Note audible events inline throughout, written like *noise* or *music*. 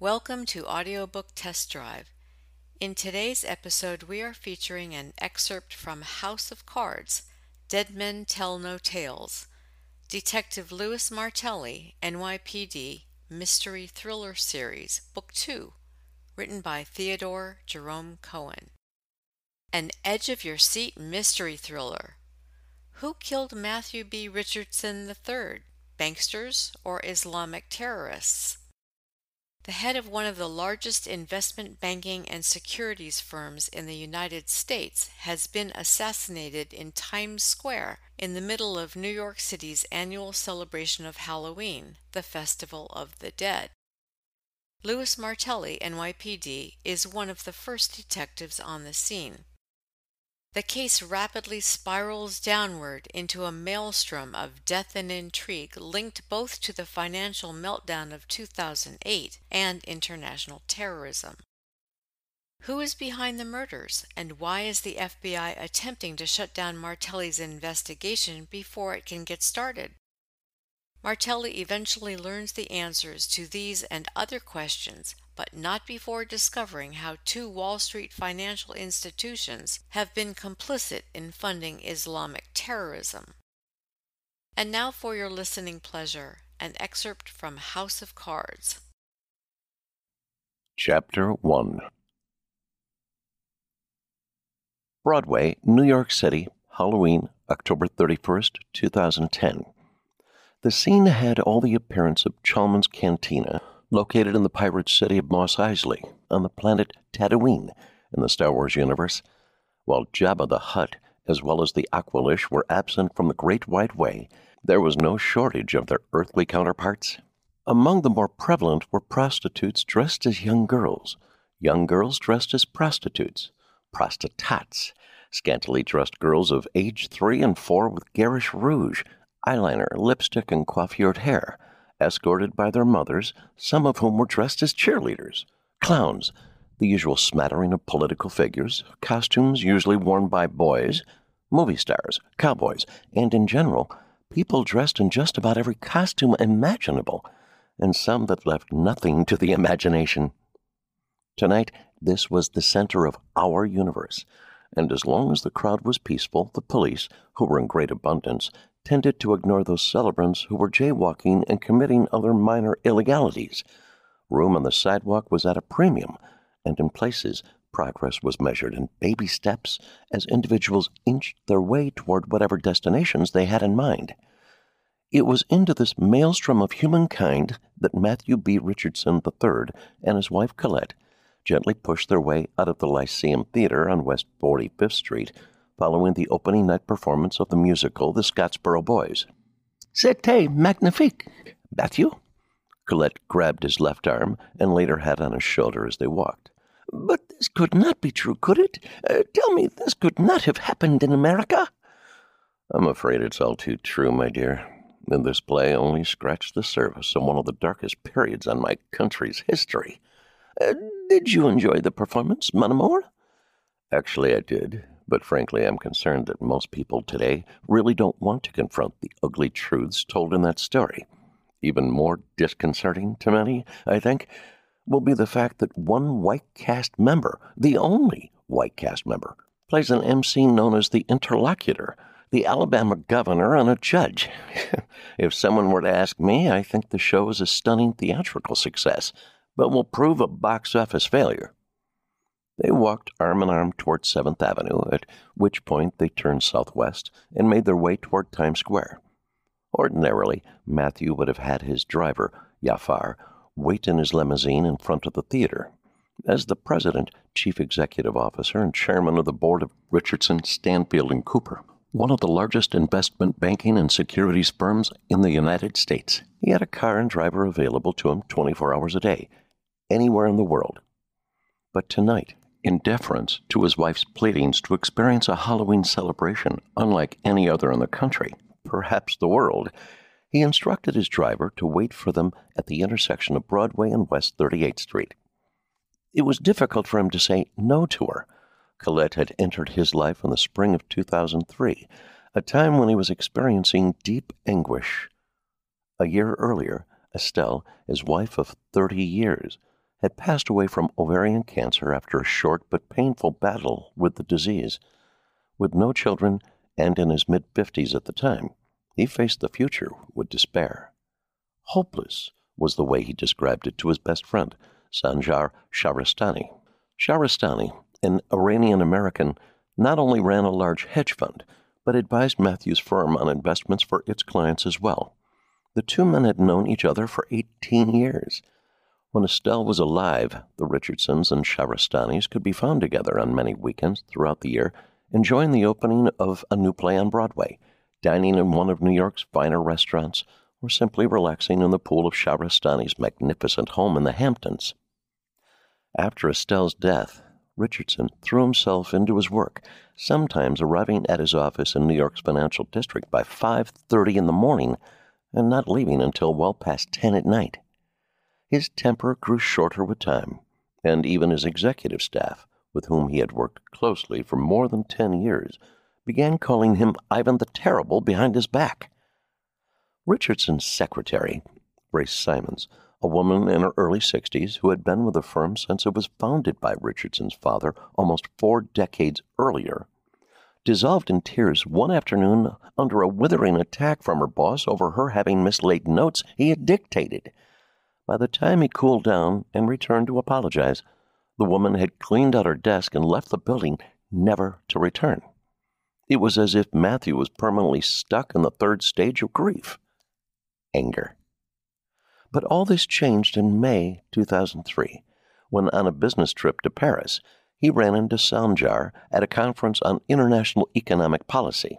Welcome to Audiobook Test Drive. In today's episode, we are featuring an excerpt from House of Cards Dead Men Tell No Tales. Detective Louis Martelli, NYPD Mystery Thriller Series, Book 2, written by Theodore Jerome Cohen. An edge of your seat mystery thriller. Who killed Matthew B. Richardson III? Banksters or Islamic terrorists? The head of one of the largest investment banking and securities firms in the United States has been assassinated in Times Square in the middle of New York City's annual celebration of Halloween, the Festival of the Dead. Louis Martelli, NYPD, is one of the first detectives on the scene. The case rapidly spirals downward into a maelstrom of death and intrigue linked both to the financial meltdown of 2008 and international terrorism. Who is behind the murders, and why is the FBI attempting to shut down Martelli's investigation before it can get started? Martelli eventually learns the answers to these and other questions but not before discovering how two Wall Street financial institutions have been complicit in funding Islamic terrorism. And now for your listening pleasure, an excerpt from House of Cards. Chapter 1 Broadway, New York City, Halloween, October 31st, 2010. The scene had all the appearance of Chalmun's Cantina, located in the pirate city of Mos Eisley on the planet Tatooine in the Star Wars universe, while Jabba the Hutt as well as the Aqualish were absent from the Great White Way, there was no shortage of their earthly counterparts. Among the more prevalent were prostitutes dressed as young girls, young girls dressed as prostitutes, prostitutes, scantily dressed girls of age three and four with garish rouge, eyeliner, lipstick, and coiffured hair, escorted by their mothers, some of whom were dressed as cheerleaders, clowns, the usual smattering of political figures, costumes usually worn by boys, movie stars, cowboys, and in general, people dressed in just about every costume imaginable, and some that left nothing to the imagination. Tonight, this was the center of our universe, and as long as the crowd was peaceful, the police, who were in great abundance, tended to ignore those celebrants who were jaywalking and committing other minor illegalities. Room on the sidewalk was at a premium, and in places, progress was measured in baby steps as individuals inched their way toward whatever destinations they had in mind. It was into this maelstrom of humankind that Matthew B. Richardson III and his wife Colette gently pushed their way out of the Lyceum Theater on West 45th Street following the opening night performance of the musical The Scottsboro Boys. C'était magnifique, Matthew. Colette grabbed his left arm and laid her head on his shoulder as they walked. But this could not be true, could it? Uh, tell me, this could not have happened in America? I'm afraid it's all too true, my dear. And this play only scratched the surface of one of the darkest periods on my country's history. Uh, did you enjoy the performance, mon amour? Actually, I did but frankly, I'm concerned that most people today really don't want to confront the ugly truths told in that story. Even more disconcerting to many, I think, will be the fact that one white cast member, the only white cast member, plays an MC known as the interlocutor, the Alabama governor, and a judge. *laughs* if someone were to ask me, I think the show is a stunning theatrical success, but will prove a box office failure. They walked arm in arm toward 7th Avenue, at which point they turned southwest and made their way toward Times Square. Ordinarily, Matthew would have had his driver, Yafar, wait in his limousine in front of the theater. As the president, chief executive officer, and chairman of the board of Richardson, Stanfield, and Cooper, one of the largest investment banking and securities firms in the United States, he had a car and driver available to him 24 hours a day, anywhere in the world. But tonight, in deference to his wife's pleadings to experience a Halloween celebration unlike any other in the country, perhaps the world, he instructed his driver to wait for them at the intersection of Broadway and West 38th Street. It was difficult for him to say no to her. Colette had entered his life in the spring of 2003, a time when he was experiencing deep anguish. A year earlier, Estelle, his wife of 30 years, had passed away from ovarian cancer after a short but painful battle with the disease. With no children and in his mid 50s at the time, he faced the future with despair. Hopeless was the way he described it to his best friend, Sanjar Shahrastani. Shahrastani, an Iranian American, not only ran a large hedge fund, but advised Matthew's firm on investments for its clients as well. The two men had known each other for 18 years. When Estelle was alive, the Richardsons and Shahrastanis could be found together on many weekends throughout the year, enjoying the opening of a new play on Broadway, dining in one of New York's finer restaurants, or simply relaxing in the pool of Shahrastani's magnificent home in the Hamptons. After Estelle's death, Richardson threw himself into his work, sometimes arriving at his office in New York's financial district by 5:30 in the morning and not leaving until well past 10 at night. His temper grew shorter with time, and even his executive staff, with whom he had worked closely for more than 10 years, began calling him Ivan the Terrible behind his back. Richardson's secretary, Grace Simons, a woman in her early 60s who had been with the firm since it was founded by Richardson's father almost four decades earlier, dissolved in tears one afternoon under a withering attack from her boss over her having mislaid notes he had dictated. By the time he cooled down and returned to apologize, the woman had cleaned out her desk and left the building, never to return. It was as if Matthew was permanently stuck in the third stage of grief anger. But all this changed in May 2003, when on a business trip to Paris, he ran into Sanjar at a conference on international economic policy.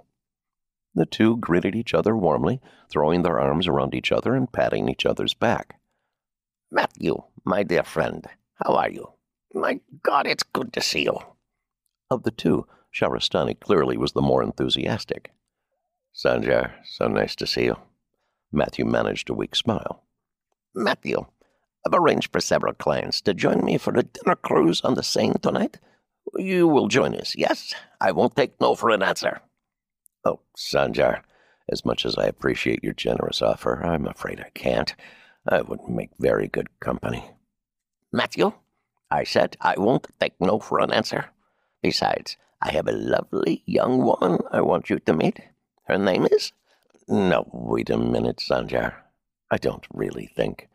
The two greeted each other warmly, throwing their arms around each other and patting each other's back. Matthew, my dear friend, how are you? My God, it's good to see you. Of the two, Shahrastani clearly was the more enthusiastic. Sanjar, so nice to see you. Matthew managed a weak smile. Matthew, I've arranged for several clients to join me for a dinner cruise on the Seine tonight. You will join us, yes? I won't take no for an answer. Oh, Sanjar, as much as I appreciate your generous offer, I'm afraid I can't. I would make very good company. Matthew, I said I won't take no for an answer. Besides, I have a lovely young woman I want you to meet. Her name is? No, wait a minute, Sanjar. I don't really think.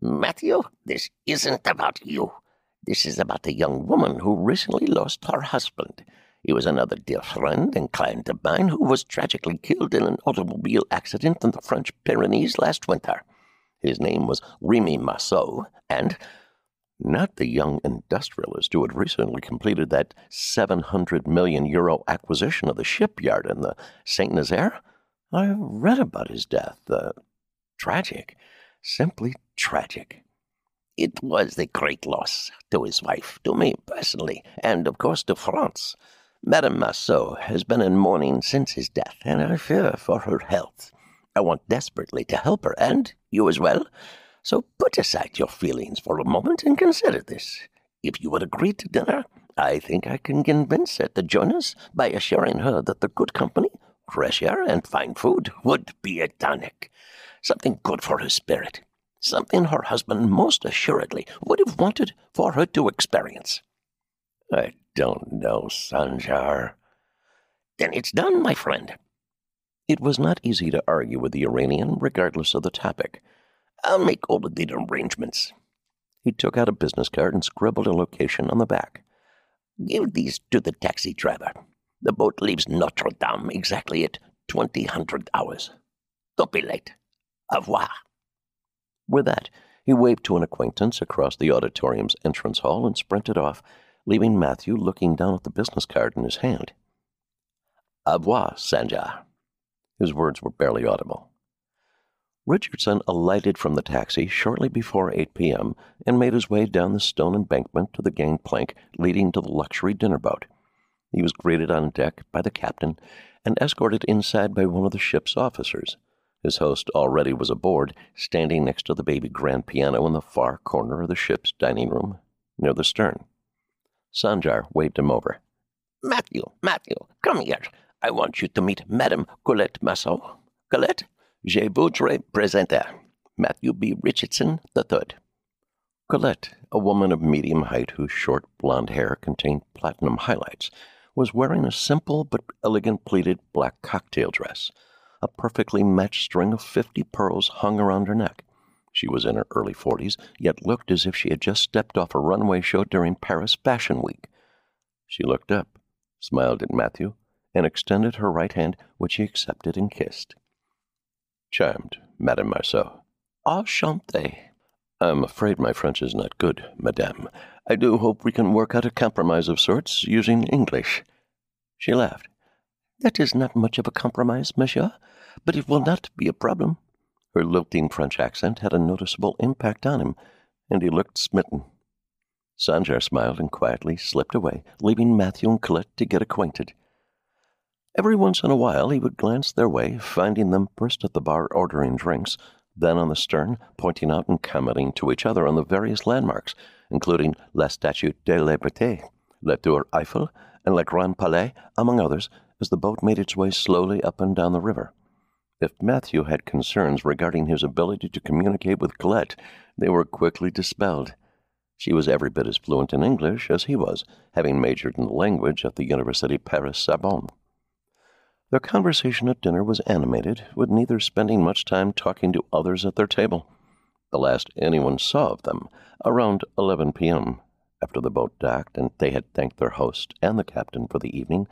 Matthew, this isn't about you. This is about a young woman who recently lost her husband. He was another dear friend and client of mine who was tragically killed in an automobile accident in the French Pyrenees last winter. His name was Remy Marceau, and not the young industrialist who had recently completed that 700 million euro acquisition of the shipyard in the Saint Nazaire? I read about his death. Uh, tragic. Simply tragic. It was a great loss to his wife, to me personally, and of course to France. Madame Marceau has been in mourning since his death, and I fear for her health. I want desperately to help her, and you as well. So put aside your feelings for a moment and consider this. If you would agree to dinner, I think I can convince her to join us by assuring her that the good company, fresh air, and fine food would be a tonic something good for her spirit, something her husband most assuredly would have wanted for her to experience. I don't know, Sanjar. Then it's done, my friend. It was not easy to argue with the Iranian, regardless of the topic. I'll make all the arrangements. He took out a business card and scribbled a location on the back. Give these to the taxi driver. The boat leaves Notre Dame exactly at twenty hundred hours. Don't be late. Au revoir. With that, he waved to an acquaintance across the auditorium's entrance hall and sprinted off, leaving Matthew looking down at the business card in his hand. Au revoir, Sanjar. His words were barely audible. Richardson alighted from the taxi shortly before 8 p.m. and made his way down the stone embankment to the gangplank leading to the luxury dinner boat. He was greeted on deck by the captain and escorted inside by one of the ship's officers. His host already was aboard, standing next to the baby grand piano in the far corner of the ship's dining room, near the stern. Sanjar waved him over. Matthew, Matthew, come here. I want you to meet Madame Colette Marceau. Colette, je voudrais présenter Matthew B. Richardson III. Colette, a woman of medium height whose short blonde hair contained platinum highlights, was wearing a simple but elegant pleated black cocktail dress. A perfectly matched string of fifty pearls hung around her neck. She was in her early forties, yet looked as if she had just stepped off a runway show during Paris Fashion Week. She looked up, smiled at Matthew, and extended her right hand, which he accepted and kissed. Charmed, Madame Marceau. Ah, Enchanté. I'm afraid my French is not good, Madame. I do hope we can work out a compromise of sorts using English. She laughed. That is not much of a compromise, monsieur, but it will not be a problem. Her lilting French accent had a noticeable impact on him, and he looked smitten. Sanjar smiled and quietly slipped away, leaving Matthew and Colette to get acquainted. Every once in a while he would glance their way, finding them first at the bar ordering drinks, then on the stern, pointing out and commenting to each other on the various landmarks, including La Statue de Liberté, La Tour Eiffel, and Le Grand Palais, among others, as the boat made its way slowly up and down the river. If Matthew had concerns regarding his ability to communicate with Colette, they were quickly dispelled. She was every bit as fluent in English as he was, having majored in the language at the University Paris Sorbonne. Their conversation at dinner was animated, with neither spending much time talking to others at their table. The last anyone saw of them, around 11 p.m., after the boat docked and they had thanked their host and the captain for the evening,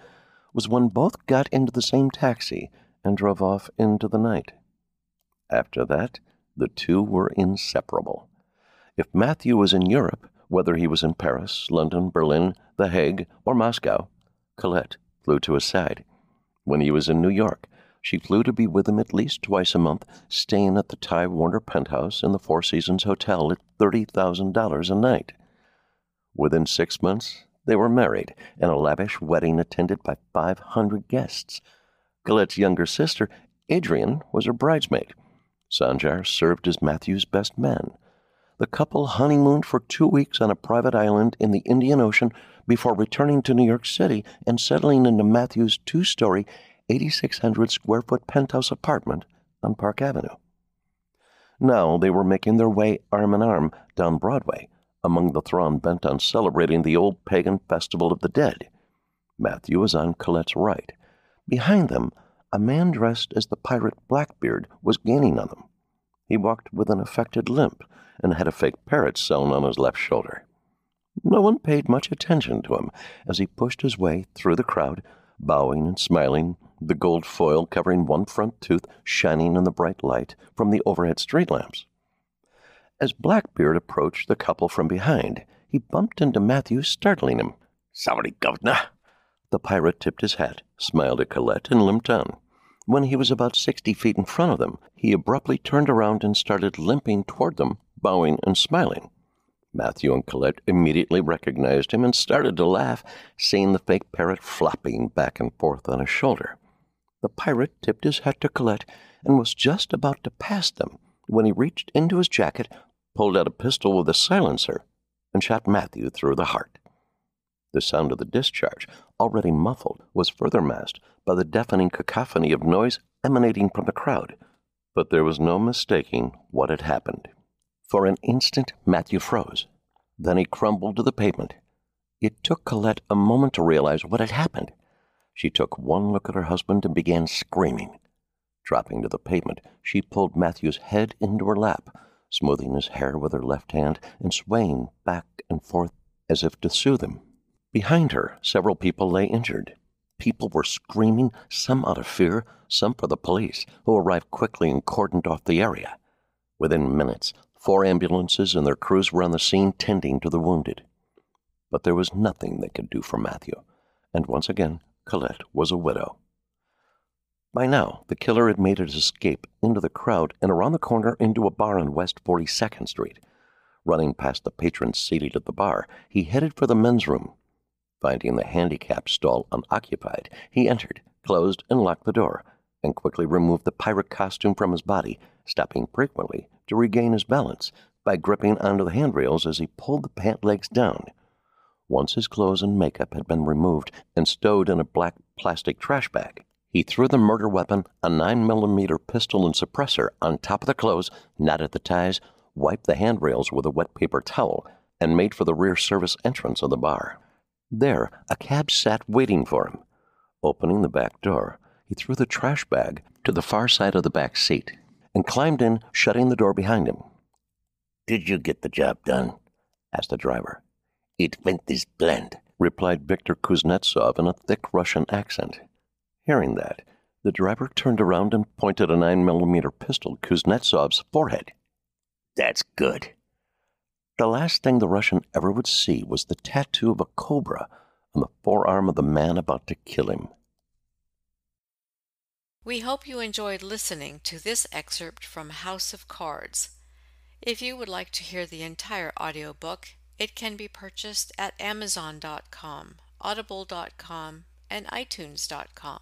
was when both got into the same taxi and drove off into the night. After that, the two were inseparable. If Matthew was in Europe, whether he was in Paris, London, Berlin, The Hague, or Moscow, Colette flew to his side. When he was in New York, she flew to be with him at least twice a month, staying at the Ty Warner penthouse in the Four Seasons Hotel at $30,000 a night. Within six months, they were married, in a lavish wedding attended by 500 guests. Colette's younger sister, Adrian, was her bridesmaid. Sanjar served as Matthew's best man. The couple honeymooned for two weeks on a private island in the Indian Ocean before returning to New York City and settling into Matthew's two story, 8,600 square foot penthouse apartment on Park Avenue. Now they were making their way arm in arm down Broadway among the throng bent on celebrating the old pagan festival of the dead. Matthew was on Colette's right. Behind them, a man dressed as the pirate Blackbeard was gaining on them. He walked with an affected limp and had a fake parrot sewn on his left shoulder. No one paid much attention to him as he pushed his way through the crowd, bowing and smiling, the gold foil covering one front tooth shining in the bright light from the overhead street lamps. As Blackbeard approached the couple from behind, he bumped into Matthew, startling him. Sorry, governor. The pirate tipped his hat, smiled at Colette, and limped on. When he was about sixty feet in front of them, he abruptly turned around and started limping toward them, bowing and smiling. Matthew and Colette immediately recognized him and started to laugh, seeing the fake parrot flopping back and forth on his shoulder. The pirate tipped his hat to Colette and was just about to pass them when he reached into his jacket, pulled out a pistol with a silencer, and shot Matthew through the heart. The sound of the discharge, already muffled, was further masked by the deafening cacophony of noise emanating from the crowd, but there was no mistaking what had happened. For an instant, Matthew froze. Then he crumbled to the pavement. It took Colette a moment to realize what had happened. She took one look at her husband and began screaming. Dropping to the pavement, she pulled Matthew's head into her lap, smoothing his hair with her left hand and swaying back and forth as if to soothe him. Behind her, several people lay injured. People were screaming, some out of fear, some for the police, who arrived quickly and cordoned off the area. Within minutes, Four ambulances and their crews were on the scene tending to the wounded. But there was nothing they could do for Matthew, and once again Colette was a widow. By now, the killer had made his escape into the crowd and around the corner into a bar on West 42nd Street. Running past the patrons seated at the bar, he headed for the men's room. Finding the handicap stall unoccupied, he entered, closed and locked the door, and quickly removed the pirate costume from his body, stopping frequently to regain his balance by gripping onto the handrails as he pulled the pant legs down. Once his clothes and makeup had been removed and stowed in a black plastic trash bag, he threw the murder weapon, a 9 millimeter pistol and suppressor, on top of the clothes, knotted the ties, wiped the handrails with a wet paper towel, and made for the rear service entrance of the bar. There, a cab sat waiting for him. Opening the back door, he threw the trash bag to the far side of the back seat and climbed in, shutting the door behind him. Did you get the job done? asked the driver. It went as planned, replied Viktor Kuznetsov in a thick Russian accent. Hearing that, the driver turned around and pointed a 9 millimeter pistol at Kuznetsov's forehead. That's good. The last thing the Russian ever would see was the tattoo of a cobra on the forearm of the man about to kill him. We hope you enjoyed listening to this excerpt from House of Cards. If you would like to hear the entire audiobook, it can be purchased at Amazon.com, Audible.com, and iTunes.com.